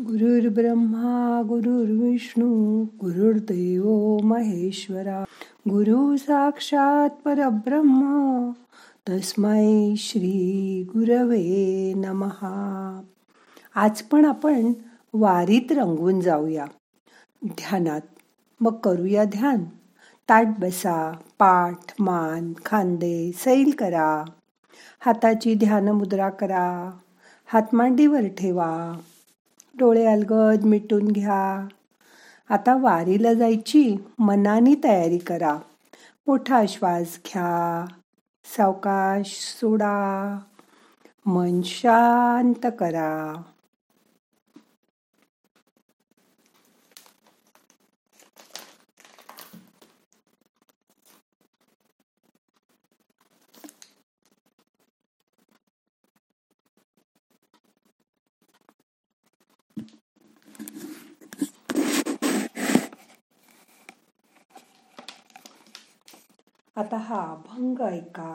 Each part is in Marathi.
गुरुर्ब्रह्मा गुरुर्विष्णू गुरुर्देव महेश्वरा गुरु साक्षात परब्रह्म तस्मै श्री गुरवे नमहा आज पण आपण वारीत रंगून जाऊया. ध्यानात मग करूया ध्यान. ताट बसा पाठ मान खांदे सैल करा. हाताची ध्यान मुद्रा करा. हातमांडीवर ठेवा. डोळे अलगद मिटून घ्या. आता वारीला जायची मनानी तयारी करा. मोठा श्वास घ्या. सावकाश सोडा. मन शांत करा. आता हा अभंग ऐका.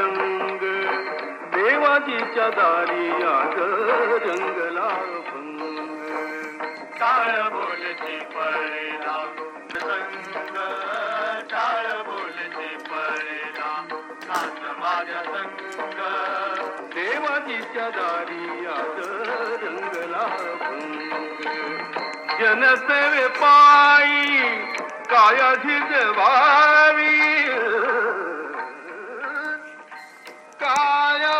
होनी देवाजीच्या दारी आज रंगला भंग काळ बोलची पळेला संग. काळ बोलची पळेला नाच माझ्या संग. देवाजीच्या दारी आज रंगला भंग जनसेवे पायी कायाधी जवावी काया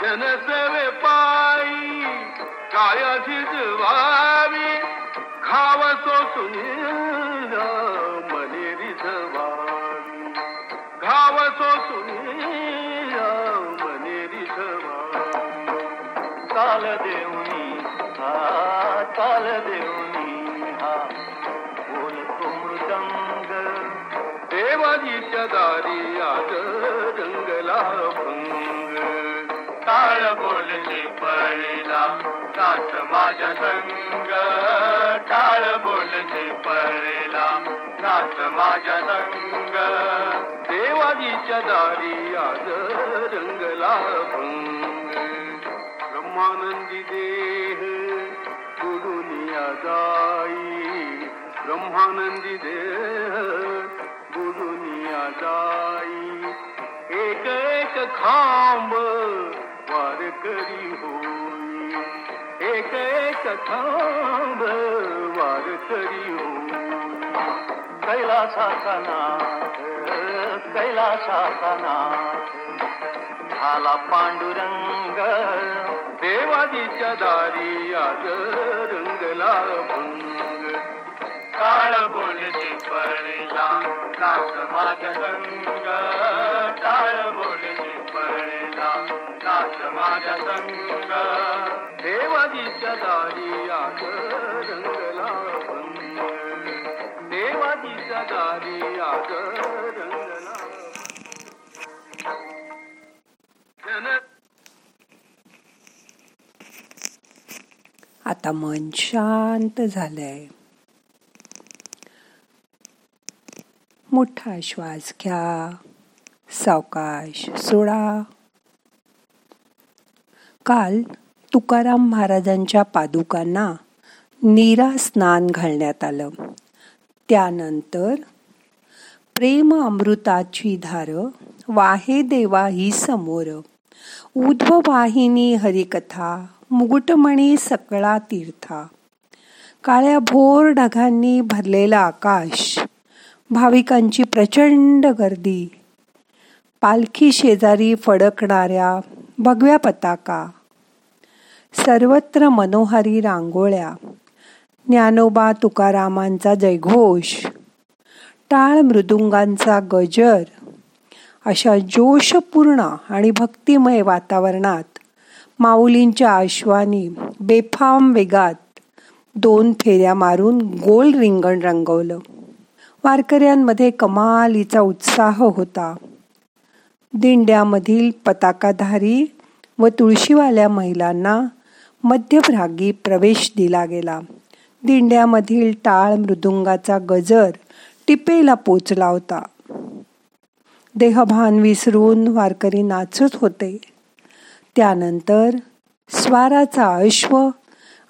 जनसेवे पायी काया झिजवावी खाव सोसून दारीच्या दारी आज रंगला भंग. टाळ बोलचे पळला साथ माझ्या संग. टाळ बोलचे पळेला साथ माझ्या संग. देवाजीच्या दारी आज रंगला भंग. ब्रह्मानंदी देह गुरुनिया जाई. ब्रह्मानंदी देह जाई। एक एक खांब वार करी होई। एक एक खांब वार करी होई। कैलासाचा नाथ कैलासाचा नाथ। झाला पांडुरंग देवाजीच्या दारी आज रंगला भंग काळ बोलते पडला नाच माझ्या संग काळ बोलते पडला नाच माझ्या संग देवाजीच्या दारी आज रंगला देवाजीच्या दारी आग रंगला आता मन शांत झालंय. मोठा श्वास घ्या. सावकाश सोडा. काल तुकाराम महाराजांच्या पादुकांना नीरा स्नान घालण्यात आलं. त्यानंतर प्रेम अमृताची धार वाहे देवा ही समोर. उध्व वाहिनी हरिकथा मुकुटमणी सकळा तीर्था. काळ्या भोर ढगांनी भरलेला आकाश भाविकांची प्रचंड गर्दी. पालखी शेजारी फडकणाऱ्या भगव्या पताका. सर्वत्र मनोहारी रांगोळ्या. ज्ञानोबा तुकारामांचा जयघोष. टाळ मृदुंगांचा गजर. अशा जोशपूर्ण आणि भक्तिमय वातावरणात माऊलींच्या आश्वानी बेफाम वेगात दोन फेऱ्या मारून गोल रिंगण रंगवलं. वारकऱ्यांमध्ये कमालीचा उत्साह होता. दिंड्यामधील पताकाधारी व तुळशीवाल्या महिलांना मध्यभागी प्रवेश दिला गेला. दिंड्यामधील टाळ मृदुंगाचा गजर टिपेला पोचला होता. देहभान विसरून वारकरी नाचत होते. त्यानंतर स्वाराचा अश्व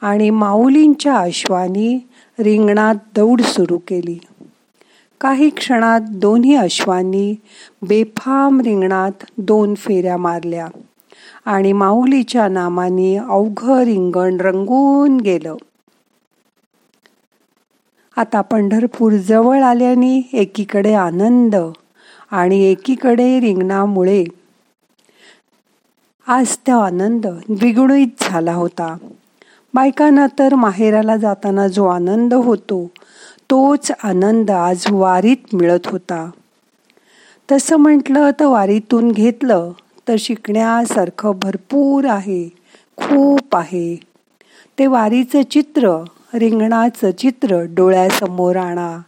आणि माऊलींच्या अश्वानी रिंगणात दौड सुरू केली. काही क्षणात दोन्ही अश्वांनी बेफाम रिंगणात दोन फेऱ्या मारल्या आणि माऊलीच्या नामाने अवघ रिंगण रंगून गेलं. आता पंढरपूर जवळ आल्याने एकीकडे आनंद आणि एकीकडे रिंगणामुळे. आज तो आनंद द्विगुणित झाला होता. बायकांना तर माहेराला जाताना जो आनंद होतो तोच आनंद आज वारीत मिळत होता. तसं म्हटलं तर वारीतून घेतलं तर शिकण्यासारखं भरपूर आहे खूप आहे. ते वारीचं चित्र रिंगणाचं चित्र डोळ्यासमोर आणा.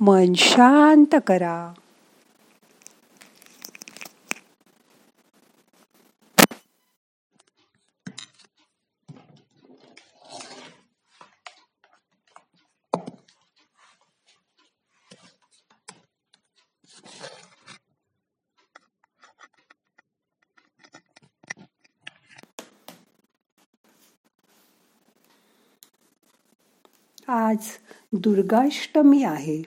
मन शांत करा. आज दुर्गाष्टमी आहे.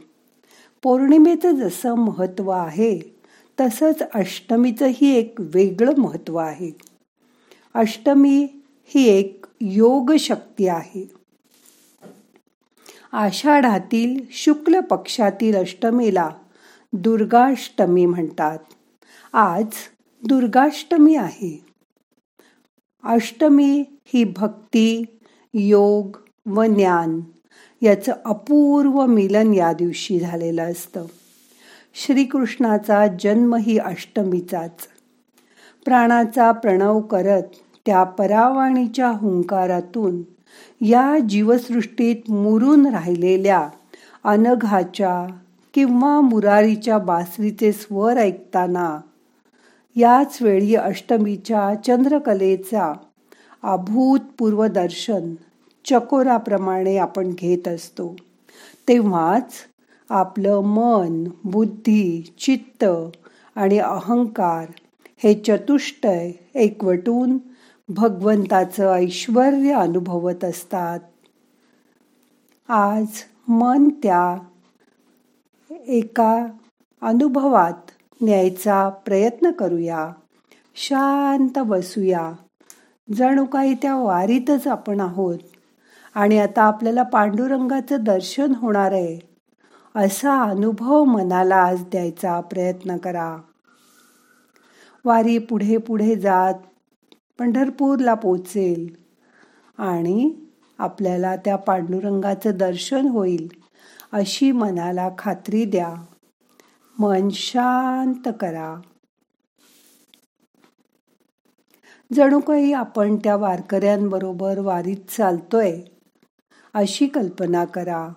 पौर्णिमेचं जसं महत्त्व आहे तसंच अष्टमीचंही एक वेगळं महत्त्व आहे. अष्टमी ही एक योग शक्ती आहे. आषाढातील शुक्ल पक्षातील अष्टमीला दुर्गाष्टमी म्हणतात. आज दुर्गाष्टमी आहे. अष्टमी ही भक्ती योग व ज्ञान याचं अपूर्व मिलन या दिवशी झालेलं असतं. श्रीकृष्णाचा जन्म ही अष्टमीचाच. प्राणाचा प्रणव करत त्या परावाणीच्या हुंकारातून या जीवसृष्टीत मुरून राहिलेल्या अनघाच्या किंवा मुरारीच्या बासरीचे स्वर ऐकताना याच वेळी अष्टमीच्या चंद्रकलेचा अभूतपूर्व दर्शन चकोराप्रमाणे आपण घेत असतो. तेव्हाच आपलं मन बुद्धी चित्त आणि अहंकार हे चतुष्टय एकवटून भगवंताचं ऐश्वर अनुभवत असतात. आज मन त्या एका अनुभवात न्यायचा प्रयत्न करूया. शांत बसूया. जणू काही त्या वारीतच आपण आहोत. आणि आता आपल्याला पांडुरंगाचं दर्शन होणार आहे. असा अनुभव मनाला आज द्यायचा प्रयत्न करा. वारी पुढे पुढे जात पंढरपूरला पोचेल आणि आपल्याला त्या पांडुरंगाचं दर्शन होईल अशी मनाला खात्री द्या. मन शांत करा. जणू काही आपण त्या वारकऱ्यांबरोबर वारीत चालतोय अशी कल्पना करा.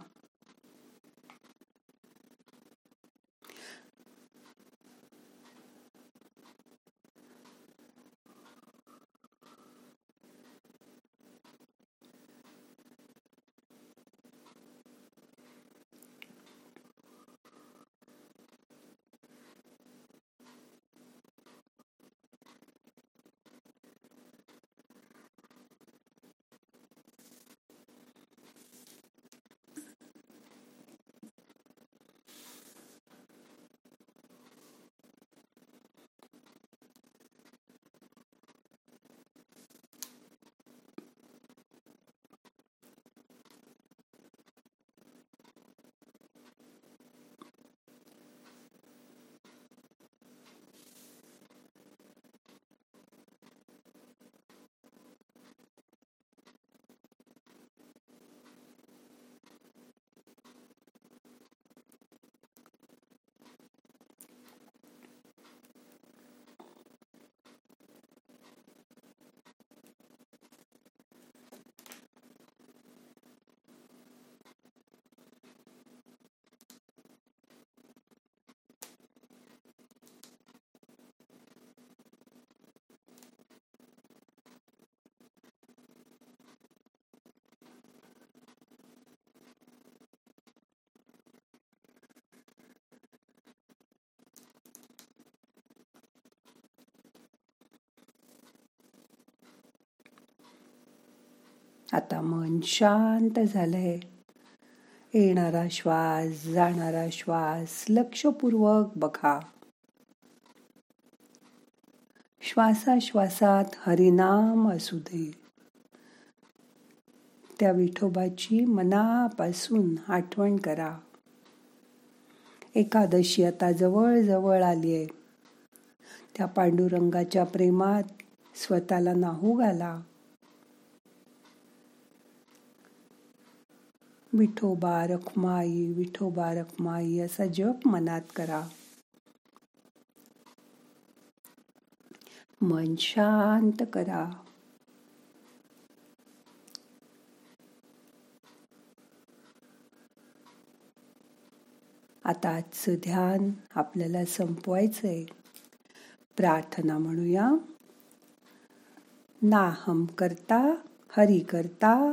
आता मन शांत झालंय. येणारा श्वास जाणारा श्वास लक्षपूर्वक बघा. श्वासाश्वासात हरिनाम असू दे. त्या विठोबाची मनापासून आठवण करा. एकादशी आता जवळ जवळ आली आहे त्या पांडुरंगाच्या प्रेमात स्वतःला नाहू घाला. विठोबा रखमाई विठोबा रखमाई असा जप मनात करा. मन शांत करा. आता आजचं ध्यान आपल्याला संपवायचंय. प्रार्थना म्हणूया. नाहम करता हरि करता